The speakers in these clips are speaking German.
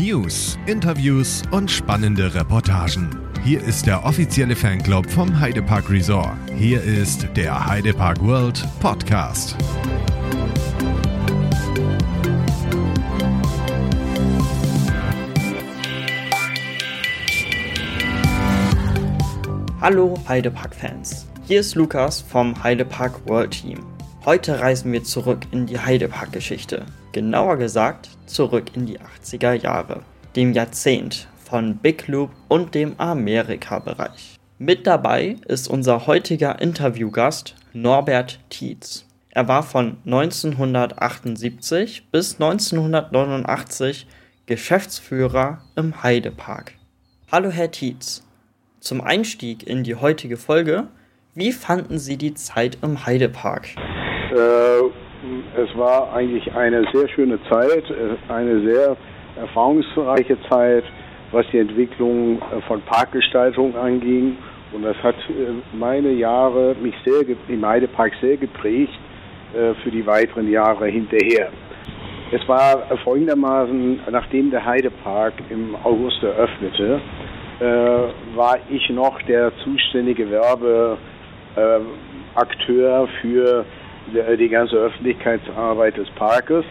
News, Interviews und spannende Reportagen. Hier ist der offizielle Fanclub vom Heidepark Resort. Hier ist der Heidepark World Podcast. Hallo Heidepark-Fans. Hier ist Lukas vom Heidepark World Team. Heute reisen wir zurück in die Heidepark-Geschichte. Genauer gesagt zurück in die 80er Jahre, dem Jahrzehnt von Big Loop und dem Amerika-Bereich. Mit dabei ist unser heutiger Interviewgast Norbert Tietz. Er war von 1978 bis 1989 Geschäftsführer im Heidepark. Hallo Herr Tietz. Zum Einstieg in die heutige Folge, wie fanden Sie die Zeit im Heidepark? Äh, es war eigentlich eine sehr schöne Zeit, äh, eine sehr erfahrungsreiche Zeit, was die Entwicklung äh, von Parkgestaltung anging. Und das hat meine Jahre, mich sehr im Heidepark sehr geprägt für die weiteren Jahre hinterher. Es war folgendermaßen, nachdem der Heidepark im August eröffnete, war ich noch der zuständige Werbeakteur für die ganze Öffentlichkeitsarbeit des Parkes.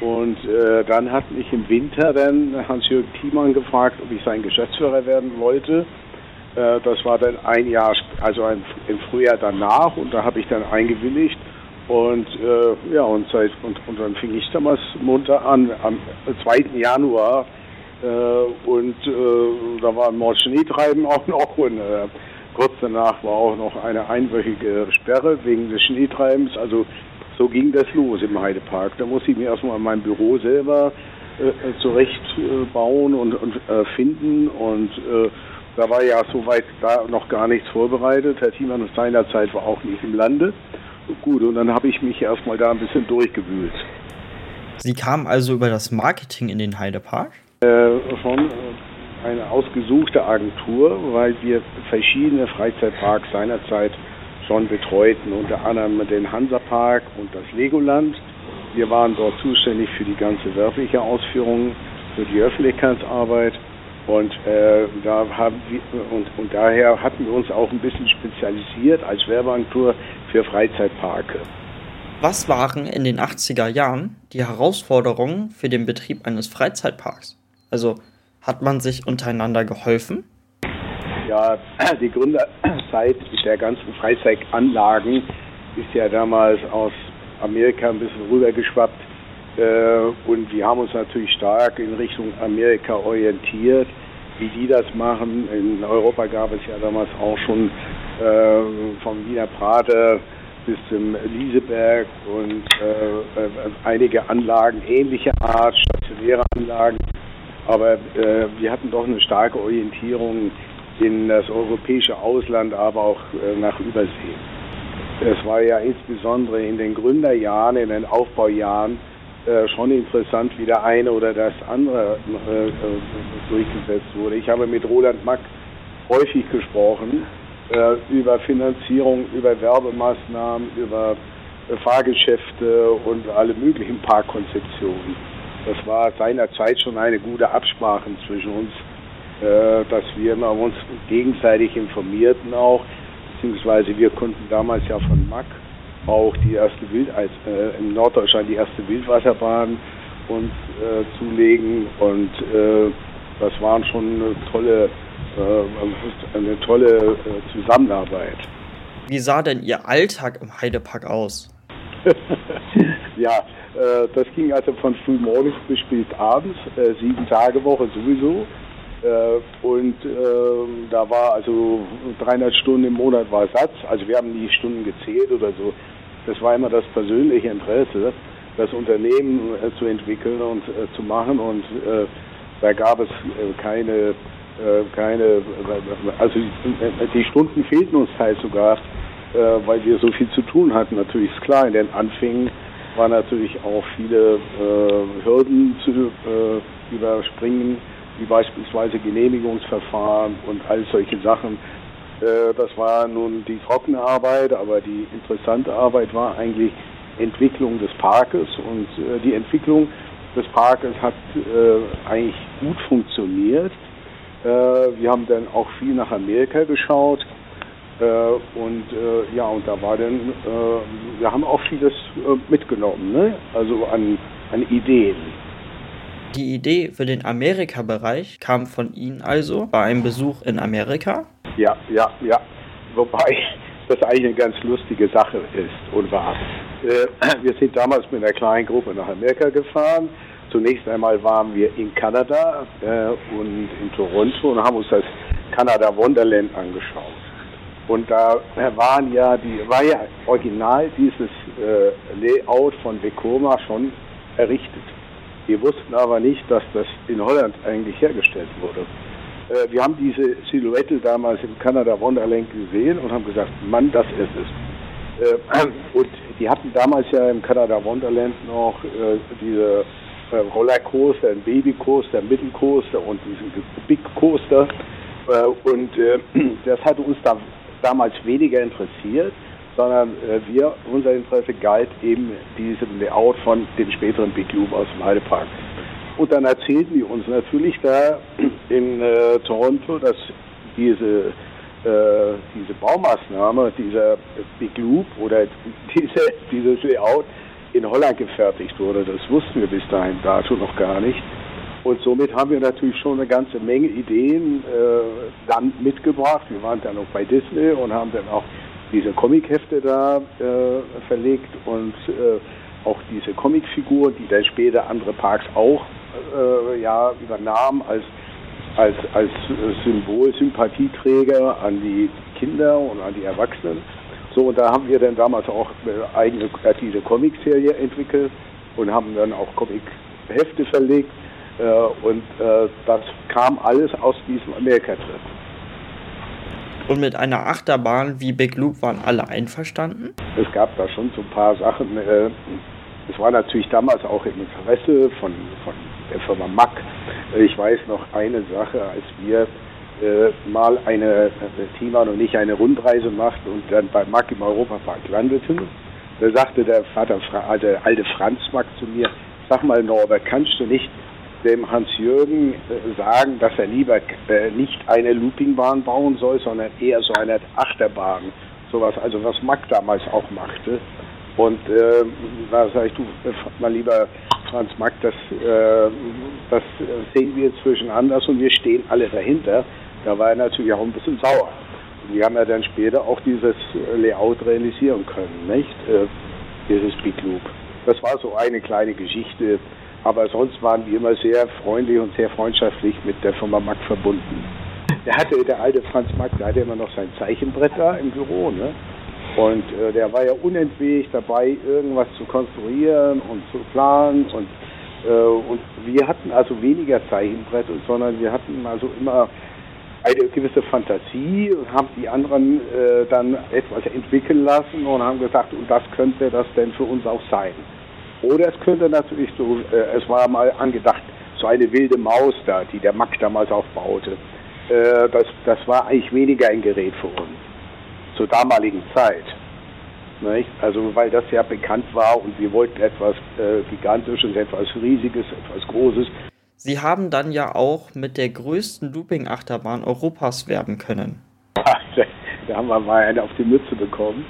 Und äh, dann hat mich im Winter dann Hans-Jürgen Thiemann gefragt, ob ich sein Geschäftsführer werden wollte. Äh, das war dann ein Jahr, also ein, im Frühjahr danach und da habe ich dann eingewilligt. Und äh, ja, und, seit, und, und dann fing ich damals munter an, am 2. Januar. Äh, und äh, da war ein Schneetreiben auch noch und äh, Kurz danach war auch noch eine einwöchige Sperre wegen des Schneetreibens. Also so ging das los im Heidepark. Da musste ich mir erstmal mein Büro selber äh, äh zurechtbauen äh, und, und äh, finden. Und äh, da war ja soweit da noch gar nichts vorbereitet. Herr Thiemann seinerzeit war auch nicht im Lande. Gut, und dann habe ich mich erstmal da ein bisschen durchgewühlt. Sie kamen also über das Marketing in den Heidepark? Äh, schon eine ausgesuchte Agentur, weil wir verschiedene Freizeitparks seinerzeit schon betreuten, unter anderem den Hansapark und das Legoland. Wir waren dort zuständig für die ganze werbliche Ausführung, für die Öffentlichkeitsarbeit und, äh, da haben wir, und, und daher hatten wir uns auch ein bisschen spezialisiert als Werbeagentur für Freizeitparke. Was waren in den 80er Jahren die Herausforderungen für den Betrieb eines Freizeitparks? Also hat man sich untereinander geholfen? Ja, die Gründerzeit der ganzen Freizeitanlagen ist ja damals aus Amerika ein bisschen rübergeschwappt. Äh, und wir haben uns natürlich stark in Richtung Amerika orientiert, wie die das machen. In Europa gab es ja damals auch schon äh, vom Wiener Prater bis zum Lieseberg und äh, einige Anlagen ähnlicher Art, stationäre Anlagen. Aber äh, wir hatten doch eine starke Orientierung in das europäische Ausland, aber auch äh, nach Übersee. Es war ja insbesondere in den Gründerjahren, in den Aufbaujahren äh, schon interessant, wie der eine oder das andere äh, äh, durchgesetzt wurde. Ich habe mit Roland Mack häufig gesprochen äh, über Finanzierung, über Werbemaßnahmen, über Fahrgeschäfte und alle möglichen Parkkonzeptionen. Das war seinerzeit schon eine gute Absprache zwischen uns, äh, dass wir uns gegenseitig informierten auch, beziehungsweise wir konnten damals ja von MAC auch die erste Wild äh, in Norddeutschland die erste Wildwasserbahn uns äh, zulegen und äh, das waren schon eine tolle äh, eine tolle äh, Zusammenarbeit. Wie sah denn Ihr Alltag im Heidepark aus? ja, äh, das ging also von früh morgens bis spät abends, äh, sieben Tage Woche sowieso. Äh, und ähm, da war also 300 Stunden im Monat war Satz. Also wir haben die Stunden gezählt oder so. Das war immer das persönliche Interesse, das Unternehmen zu entwickeln und zu machen. Und da gab es keine, keine, also die Stunden fehlten uns teils sogar, weil wir so viel zu tun hatten. Natürlich ist klar, in den Anfängen waren natürlich auch viele äh, Hürden zu äh, überspringen, wie beispielsweise Genehmigungsverfahren und all solche Sachen. Äh, das war nun die trockene Arbeit, aber die interessante Arbeit war eigentlich Entwicklung des Parkes und äh, die Entwicklung des Parkes hat äh, eigentlich gut funktioniert. Äh, wir haben dann auch viel nach Amerika geschaut. Äh, und äh, ja, und da war dann, äh, wir haben auch vieles mitgenommen, ne? also an, an Ideen. Die Idee für den Amerika-Bereich kam von Ihnen also bei einem Besuch in Amerika? Ja, ja, ja. Wobei das eigentlich eine ganz lustige Sache ist und war. Wir sind damals mit einer kleinen Gruppe nach Amerika gefahren. Zunächst einmal waren wir in Kanada und in Toronto und haben uns das Kanada Wonderland angeschaut. Und da waren ja die, war ja original dieses äh, Layout von Vekoma schon errichtet. Wir wussten aber nicht, dass das in Holland eigentlich hergestellt wurde. Äh, wir haben diese Silhouette damals im Canada Wonderland gesehen und haben gesagt, Mann, das ist es. Äh, und die hatten damals ja im Canada Wonderland noch äh, diese äh, Rollercoaster, ein Babycoaster, Mittelcoaster und diesen Big Coaster. Äh, und das hat uns da damals weniger interessiert, sondern äh, wir, unser Interesse galt eben diesem Layout von dem späteren Big Loop aus dem Heidepark. Und dann erzählten die uns natürlich da in äh, Toronto, dass diese, äh, diese Baumaßnahme, dieser Big Loop oder diese, dieses Layout in Holland gefertigt wurde. Das wussten wir bis dahin dato noch gar nicht. Und somit haben wir natürlich schon eine ganze Menge Ideen äh, dann mitgebracht. Wir waren dann auch bei Disney und haben dann auch diese Comichefte da äh, verlegt und äh, auch diese Comicfiguren, die dann später andere Parks auch äh, ja, übernahmen als, als, als Symbol, Sympathieträger an die Kinder und an die Erwachsenen. So, und da haben wir dann damals auch eigene äh, diese Comicserie entwickelt und haben dann auch Comichefte verlegt äh, und äh, das kam alles aus diesem Amerika-Trip. Und mit einer Achterbahn wie Big Loop waren alle einverstanden? Es gab da schon so ein paar Sachen. Äh, es war natürlich damals auch im Interesse von, von der Firma Mack. Ich weiß noch eine Sache, als wir mal eine, Thiemann und ich eine Rundreise machten und dann bei Mack im Europapark landeten. Da sagte der Vater, der alte Franz Mack zu mir, sag mal Norbert, kannst du nicht dem Hans-Jürgen äh, sagen, dass er lieber äh, nicht eine Loopingbahn bauen soll, sondern eher so eine Achterbahn. Sowas, also was Mack damals auch machte. Und äh, da sage ich, du, äh, mal lieber Franz Mack, das, äh, das sehen wir inzwischen anders und wir stehen alle dahinter. Da war er natürlich auch ein bisschen sauer. Und wir haben ja dann später auch dieses Layout realisieren können, nicht? Äh, dieses Big Loop. Das war so eine kleine Geschichte, aber sonst waren die immer sehr freundlich und sehr freundschaftlich mit der Firma Mack verbunden. Der hatte, der alte Franz Mack, der hatte immer noch sein Zeichenbrett da im Büro, ne? Und äh, der war ja unentwegt dabei, irgendwas zu konstruieren und zu planen. Und, äh, und wir hatten also weniger Zeichenbrett, sondern wir hatten also immer eine gewisse Fantasie und haben die anderen äh, dann etwas entwickeln lassen und haben gesagt, und das könnte das denn für uns auch sein. Oder es könnte natürlich so, äh, es war mal angedacht, so eine wilde Maus da, die der Mack damals aufbaute. Äh, das, das war eigentlich weniger ein Gerät für uns zur damaligen Zeit. Nicht? Also weil das ja bekannt war und wir wollten etwas äh, Gigantisches, etwas Riesiges, etwas Großes. Sie haben dann ja auch mit der größten Looping-Achterbahn Europas werben können. da haben wir mal eine auf die Mütze bekommen,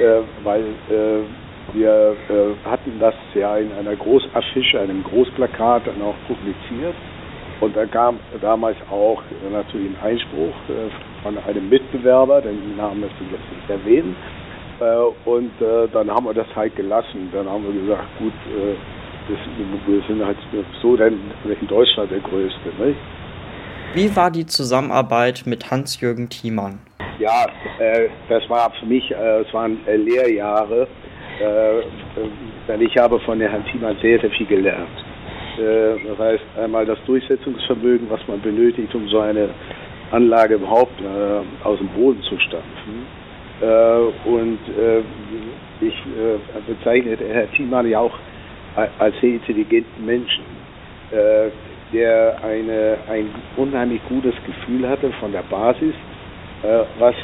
äh, weil äh, wir äh, hatten das ja in einer Großaffiche, einem Großplakat dann auch publiziert. Und da kam damals auch natürlich ein Einspruch äh, von einem Mitbewerber, den Namen möchte ich jetzt nicht erwähnen. Äh, und äh, dann haben wir das halt gelassen. Dann haben wir gesagt, gut, äh, wir sind halt so denn in Deutschland der Größte. Nicht? Wie war die Zusammenarbeit mit Hans-Jürgen Thiemann? Ja, äh, das war für mich, es waren Lehrjahre äh, denn ich habe von Herrn Thiemann sehr, sehr viel gelernt. Äh, das heißt, einmal das Durchsetzungsvermögen, was man benötigt, um so eine Anlage überhaupt äh, aus dem Boden zu stampfen. und ich bezeichne Herr Thiemann ja auch als sehr intelligenten Menschen, der eine, ein unheimlich gutes Gefühl hatte von der Basis, was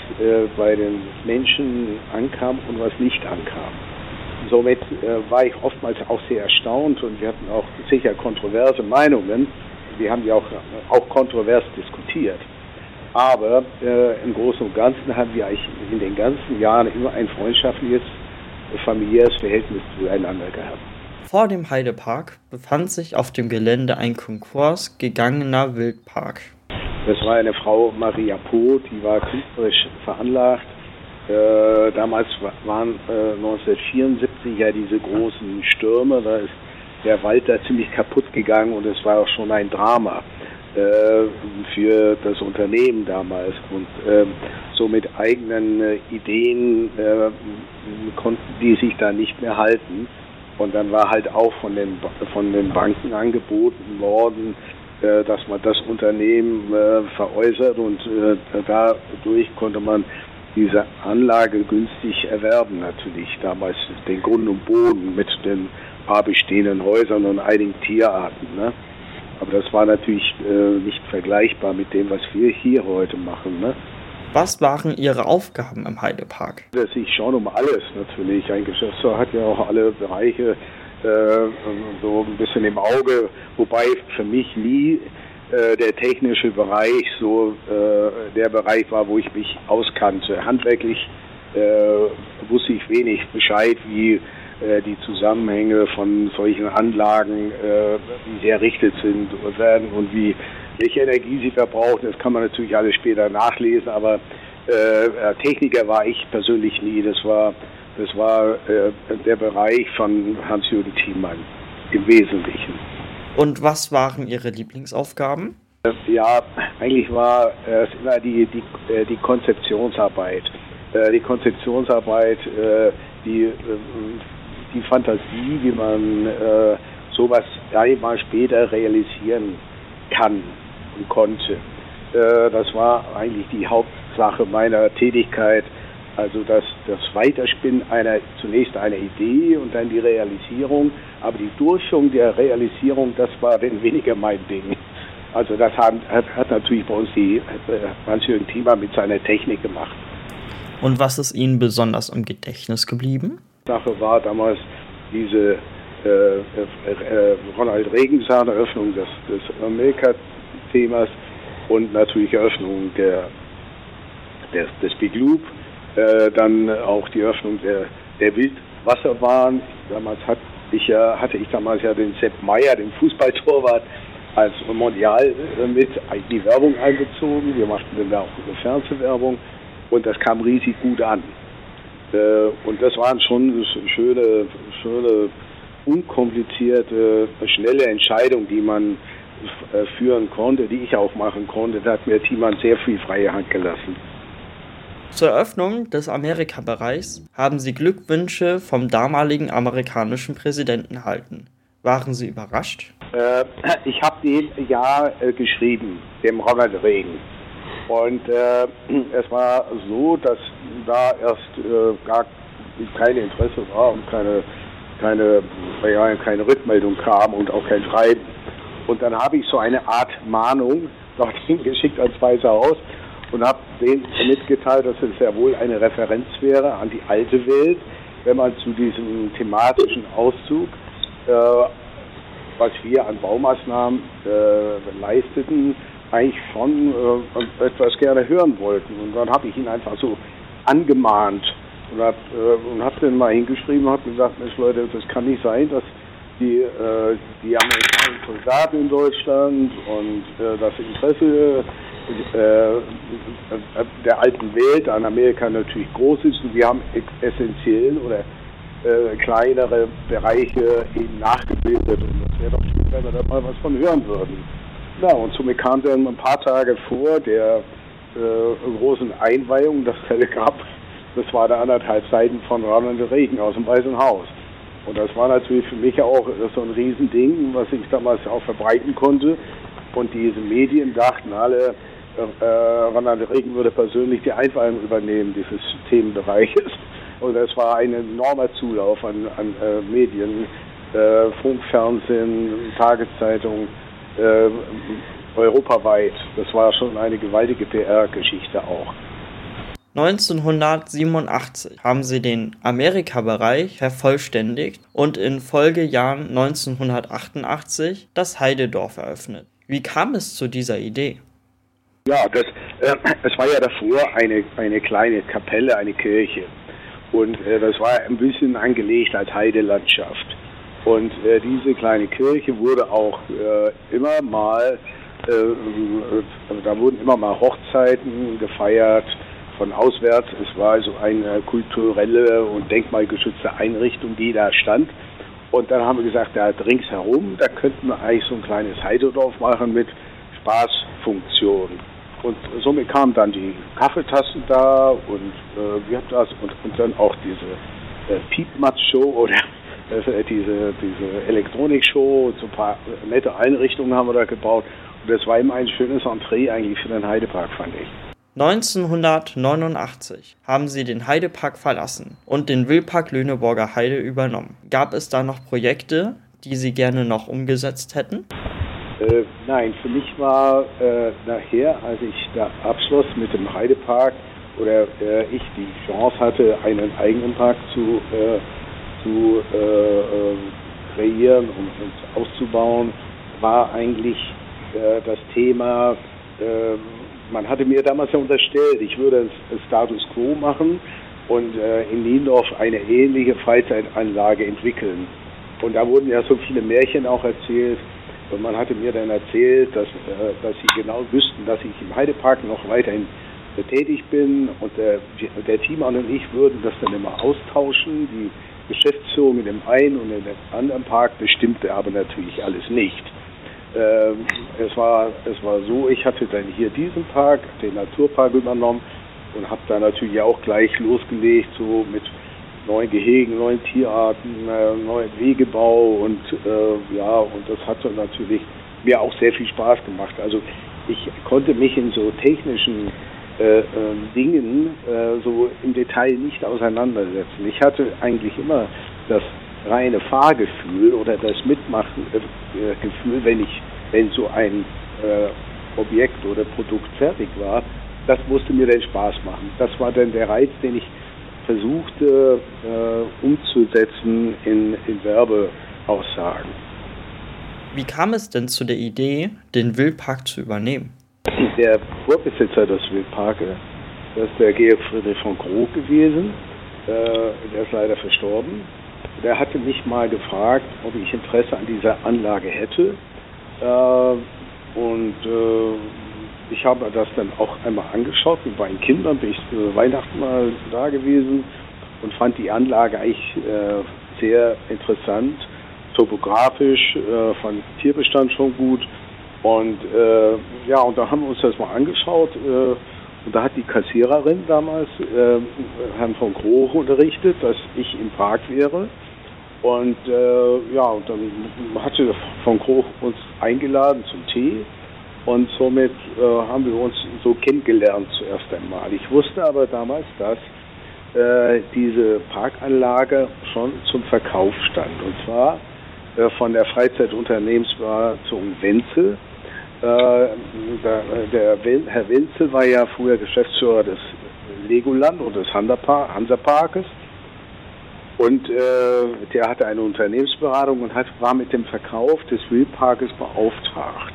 bei den Menschen ankam und was nicht ankam. Somit äh, war ich oftmals auch sehr erstaunt und wir hatten auch sicher kontroverse Meinungen. Wir haben ja auch, auch kontrovers diskutiert. Aber äh, im Großen und Ganzen haben wir eigentlich in den ganzen Jahren immer ein freundschaftliches, familiäres Verhältnis zueinander gehabt. Vor dem Heidepark befand sich auf dem Gelände ein Konkurs gegangener Wildpark. Das war eine Frau Maria Po, die war künstlerisch veranlagt. Äh, damals waren äh, 1974 ja diese großen Stürme, da ist der Wald da ziemlich kaputt gegangen und es war auch schon ein Drama äh, für das Unternehmen damals. Und äh, so mit eigenen äh, Ideen äh, konnten die sich da nicht mehr halten. Und dann war halt auch von den von den Banken angeboten worden, dass man das Unternehmen veräußert. Und dadurch konnte man diese Anlage günstig erwerben natürlich damals den Grund und Boden mit den paar bestehenden Häusern und einigen Tierarten. Ne? Aber das war natürlich äh, nicht vergleichbar mit dem, was wir hier heute machen. Ne? Was waren Ihre Aufgaben im Heidepark? Das ich schon um alles natürlich. Ein Geschäftsführer hat ja auch alle Bereiche äh, so ein bisschen im Auge, wobei für mich nie äh, der technische Bereich so äh, der Bereich war, wo ich mich auskannte. Handwerklich äh, wusste ich wenig Bescheid, wie äh, die Zusammenhänge von solchen Anlagen, äh, wie sie errichtet sind werden und wie welche Energie sie verbrauchen. Das kann man natürlich alles später nachlesen, aber Techniker war ich persönlich nie. Das war das war der Bereich von Hans-Jürgen Thiemann im Wesentlichen. Und was waren Ihre Lieblingsaufgaben? Ja, eigentlich war es immer die, die, die Konzeptionsarbeit. Die Konzeptionsarbeit, die die Fantasie, wie man äh, sowas einmal später realisieren kann und konnte. Äh, das war eigentlich die Hauptsache meiner Tätigkeit. Also das, das Weiterspinnen einer zunächst einer Idee und dann die Realisierung, aber die Durchführung der Realisierung, das war dann weniger mein Ding. Also das hat, hat natürlich bei uns die äh, Hans-Jürgen Thiemer mit seiner Technik gemacht. Und was ist Ihnen besonders im Gedächtnis geblieben? Sache war damals diese äh, äh, äh Ronald Reagan Eröffnung des, des Amerika-Themas und natürlich Eröffnung der, der, des Big Loop, äh, dann auch die Eröffnung der, der Wildwasserbahn. Damals hat ich ja, hatte ich damals ja den Sepp Meyer, den Fußballtorwart, als Mondial äh, mit die Werbung eingezogen. Wir machten dann auch eine Fernsehwerbung und das kam riesig gut an. Äh, und das waren schon schöne, schöne, unkomplizierte, schnelle Entscheidungen, die man führen konnte, die ich auch machen konnte. Da hat mir Thiemann sehr viel freie Hand gelassen. Zur Eröffnung des Amerika-Bereichs haben sie Glückwünsche vom damaligen amerikanischen Präsidenten erhalten. Waren Sie überrascht? Äh, ich habe den ja äh, geschrieben, dem Ronald Reagan. Und äh, es war so, dass da erst äh, gar kein Interesse war und keine, keine, ja, keine Rückmeldung kam und auch kein Schreiben. Und dann habe ich so eine Art Mahnung dorthin geschickt ans Weiße Haus und habe denen mitgeteilt, dass es ja wohl eine Referenz wäre an die alte Welt, wenn man zu diesem thematischen Auszug, äh, was wir an Baumaßnahmen äh, leisteten, eigentlich schon äh, etwas gerne hören wollten. Und dann habe ich ihn einfach so angemahnt und habe äh, hab dann mal hingeschrieben und habe gesagt, Mensch Leute, das kann nicht sein, dass die, äh, die amerikanischen Soldaten in Deutschland und äh, das Interesse äh, der alten Welt an Amerika natürlich groß ist und wir haben essentiell oder äh, kleinere Bereiche eben nachgebildet und das wäre doch schön, wenn wir da mal was von hören würden. Ja, und somit kam dann ein paar Tage vor der äh, großen Einweihung, das gab, das war der anderthalb Seiten von Ronald Reagan aus dem Weißen Haus. Und das war natürlich für mich auch so ein Riesending, was ich damals auch verbreiten konnte. Und diese Medien dachten alle, äh, Ronald Reagan würde persönlich die Einweihung übernehmen dieses Themenbereiches. Und es war ein enormer Zulauf an, an äh, Medien, äh, Funk, Fernsehen, Tageszeitungen äh, europaweit. Das war schon eine gewaltige PR-Geschichte auch. 1987 haben sie den Amerika-Bereich vervollständigt und in Folgejahren 1988 das Heidedorf eröffnet. Wie kam es zu dieser Idee? Ja, das, äh, es war ja davor eine, eine kleine Kapelle, eine Kirche. Und äh, das war ein bisschen angelegt als Heidelandschaft. Und äh, diese kleine Kirche wurde auch äh, immer mal, äh, da wurden immer mal Hochzeiten gefeiert von auswärts. Es war also eine kulturelle und denkmalgeschützte Einrichtung, die da stand. Und dann haben wir gesagt, da ringsherum, da könnten wir eigentlich so ein kleines Heidedorf machen mit Spaßfunktion. Und somit kamen dann die Kaffeetassen da und äh, wir das und, und dann auch diese äh, Piepmatz-Show oder äh, diese, diese Elektronik-Show, so ein paar nette Einrichtungen haben wir da gebaut. Und das war immer ein schönes Entree eigentlich für den Heidepark, fand ich. 1989 haben sie den Heidepark verlassen und den Wildpark Lüneburger Heide übernommen. Gab es da noch Projekte, die Sie gerne noch umgesetzt hätten? Äh, nein, für mich war äh, nachher, als ich da abschloss mit dem Heidepark oder äh, ich die Chance hatte, einen eigenen Park zu, äh, zu äh, ähm, kreieren und, und, auszubauen, war eigentlich äh, das Thema, ähm, man hatte mir damals ja unterstellt, ich würde Status Quo machen und äh, in Niendorf eine ähnliche Freizeitanlage entwickeln. Und da wurden ja so viele Märchen auch erzählt. Und man hatte mir dann erzählt, dass, äh, dass sie genau wüssten, dass ich im Heidepark noch weiterhin tätig bin und der, der Teammann und ich würden das dann immer austauschen. Die Geschäftsführung in dem einen und in dem anderen Park bestimmte aber natürlich alles nicht. Ähm, es, war, es war so, ich hatte dann hier diesen Park, den Naturpark übernommen und habe da natürlich auch gleich losgelegt, so mit neuen Gehegen, neuen Tierarten, äh, neuen Wegebau und äh, ja, und das hatte natürlich mir auch sehr viel Spaß gemacht. Also ich konnte mich in so technischen äh, äh, Dingen äh, so im Detail nicht auseinandersetzen. Ich hatte eigentlich immer das reine Fahrgefühl oder das Mitmachgefühl, wenn ich, wenn so ein äh, Objekt oder Produkt fertig war, das musste mir dann Spaß machen. Das war dann der Reiz, den ich versuchte äh, umzusetzen in, in Werbeaussagen. Wie kam es denn zu der Idee, den Wildpark zu übernehmen? Der Vorbesitzer des Wildparkes, das ist der Georg Friedrich von Groh gewesen, äh, der ist leider verstorben der hatte mich mal gefragt, ob ich Interesse an dieser Anlage hätte. Äh, und äh, ich habe das dann auch einmal angeschaut. Mit meinen Kindern bin ich äh, Weihnachten mal da gewesen und fand die Anlage eigentlich äh, sehr interessant, topografisch, äh, von Tierbestand schon gut. Und äh, ja, und da haben wir uns das mal angeschaut. Und da hat die Kassiererin damals äh, Herrn von Grohe unterrichtet, dass ich im Park wäre. Und äh, ja, und dann hatte von Kroch uns eingeladen zum Tee und somit äh, haben wir uns so kennengelernt zuerst einmal. Ich wusste aber damals, dass äh, diese Parkanlage schon zum Verkauf stand und zwar äh, von der Freizeitunternehmensberatung Wenzel. Äh, der, Herr Wenzel war ja früher Geschäftsführer des Legoland und des Hansaparkes und äh, der hatte eine Unternehmensberatung und hat, war mit dem Verkauf des Wildparkes beauftragt.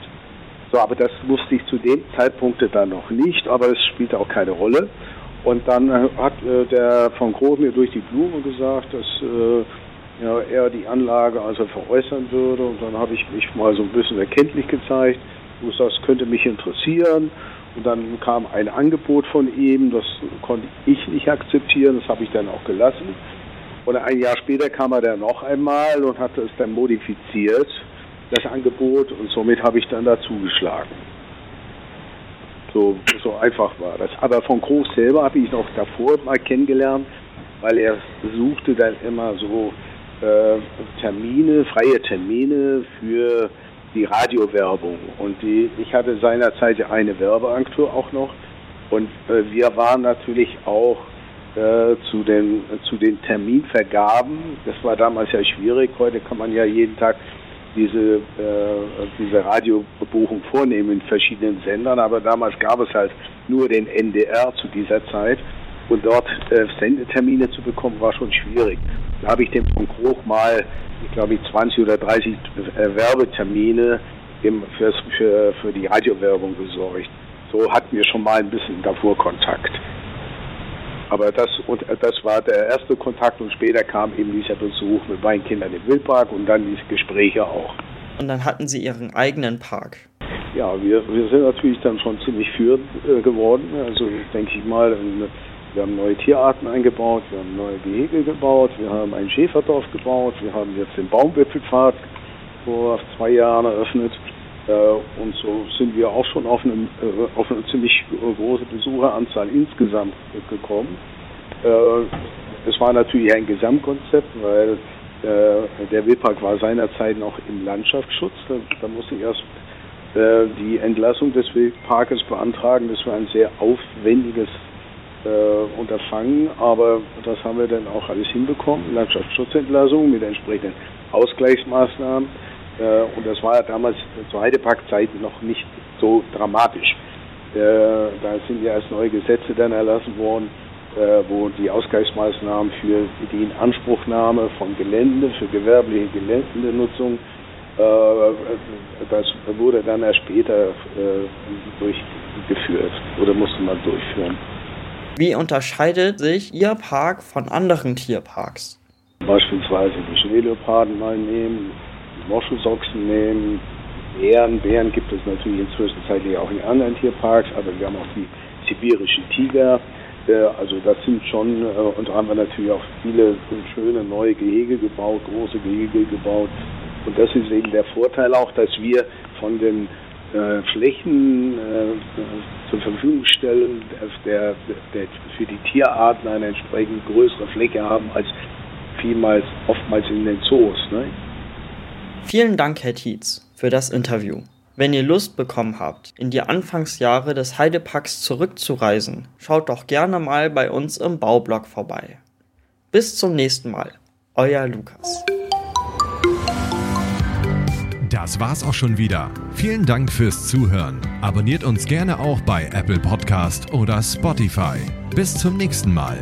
So, aber das wusste ich zu dem Zeitpunkt dann noch nicht, aber es spielte auch keine Rolle. Und dann äh, hat äh, der von Groß mir durch die Blume gesagt, dass äh, ja, er die Anlage also veräußern würde. Und dann habe ich mich mal so ein bisschen erkenntlich gezeigt. Das könnte mich interessieren. Und dann kam ein Angebot von ihm, das konnte ich nicht akzeptieren, das habe ich dann auch gelassen. Und ein Jahr später kam er dann noch einmal und hatte es dann modifiziert, das Angebot, und somit habe ich dann dazu geschlagen. So, so einfach war das. Aber von Groß selber habe ich noch davor mal kennengelernt, weil er suchte dann immer so äh, Termine, freie Termine für die Radiowerbung. Und die, ich hatte seinerzeit eine Werbeagentur auch noch. Und äh, wir waren natürlich auch äh, zu, den, zu den Terminvergaben. Das war damals ja schwierig. Heute kann man ja jeden Tag diese, äh, diese Radiobuchung vornehmen in verschiedenen Sendern, aber damals gab es halt nur den NDR zu dieser Zeit. Und dort äh, Sendetermine zu bekommen, war schon schwierig. Da habe ich dem von Kroch mal, ich glaube, 20 oder 30 äh, Werbetermine im, für, für, für die Radiowerbung besorgt. So hatten wir schon mal ein bisschen davor Kontakt. Aber das, und das war der erste Kontakt und später kam eben dieser Besuch mit meinen Kindern im Wildpark und dann diese Gespräche auch. Und dann hatten Sie Ihren eigenen Park. Ja, wir, wir sind natürlich dann schon ziemlich führend äh, geworden. Also denke ich mal, wir haben neue Tierarten eingebaut, wir haben neue Gehege gebaut, wir haben ein Schäferdorf gebaut, wir haben jetzt den Baumwipfelpfad vor zwei Jahren eröffnet. Äh, und so sind wir auch schon auf, einem, äh, auf eine ziemlich große Besucheranzahl insgesamt gekommen. Äh, es war natürlich ein Gesamtkonzept, weil der Wildpark war seinerzeit noch im Landschaftsschutz. Da, da musste ich erst die Entlassung des Wildparkes beantragen. Das war ein sehr aufwendiges Unterfangen, aber das haben wir dann auch alles hinbekommen. Landschaftsschutzentlassung mit entsprechenden Ausgleichsmaßnahmen. Äh, und das war ja damals zur Heideparkzeit noch nicht so dramatisch. Äh, da sind ja erst neue Gesetze dann erlassen worden, äh, wo die Ausgleichsmaßnahmen für die Inanspruchnahme von Gelände, für gewerbliche Geländenutzung, das wurde dann erst später durchgeführt oder musste man durchführen. Wie unterscheidet sich Ihr Park von anderen Tierparks? Beispielsweise die Schneeleoparden mal nehmen, Moschusochsen nehmen, Bären. Bären gibt es natürlich inzwischen auch in anderen Tierparks, aber wir haben auch die sibirischen Tiger. Äh, also das sind schon, äh, und da haben wir natürlich auch viele schöne neue Gehege gebaut, große Gehege gebaut. Und das ist eben der Vorteil auch, dass wir von den äh, Flächen äh, zur Verfügung stellen, der, der, für die Tierarten eine entsprechend größere Fläche haben als vielmals oftmals in den Zoos. Ne? Vielen Dank, Herr Tietz, für das Interview. Wenn ihr Lust bekommen habt, in die Anfangsjahre des Heideparks zurückzureisen, schaut doch gerne mal bei uns im Baublock vorbei. Bis zum nächsten Mal, euer Lukas. Das war's auch schon wieder. Vielen Dank fürs Zuhören. Abonniert uns gerne auch bei Apple Podcast oder Spotify. Bis zum nächsten Mal.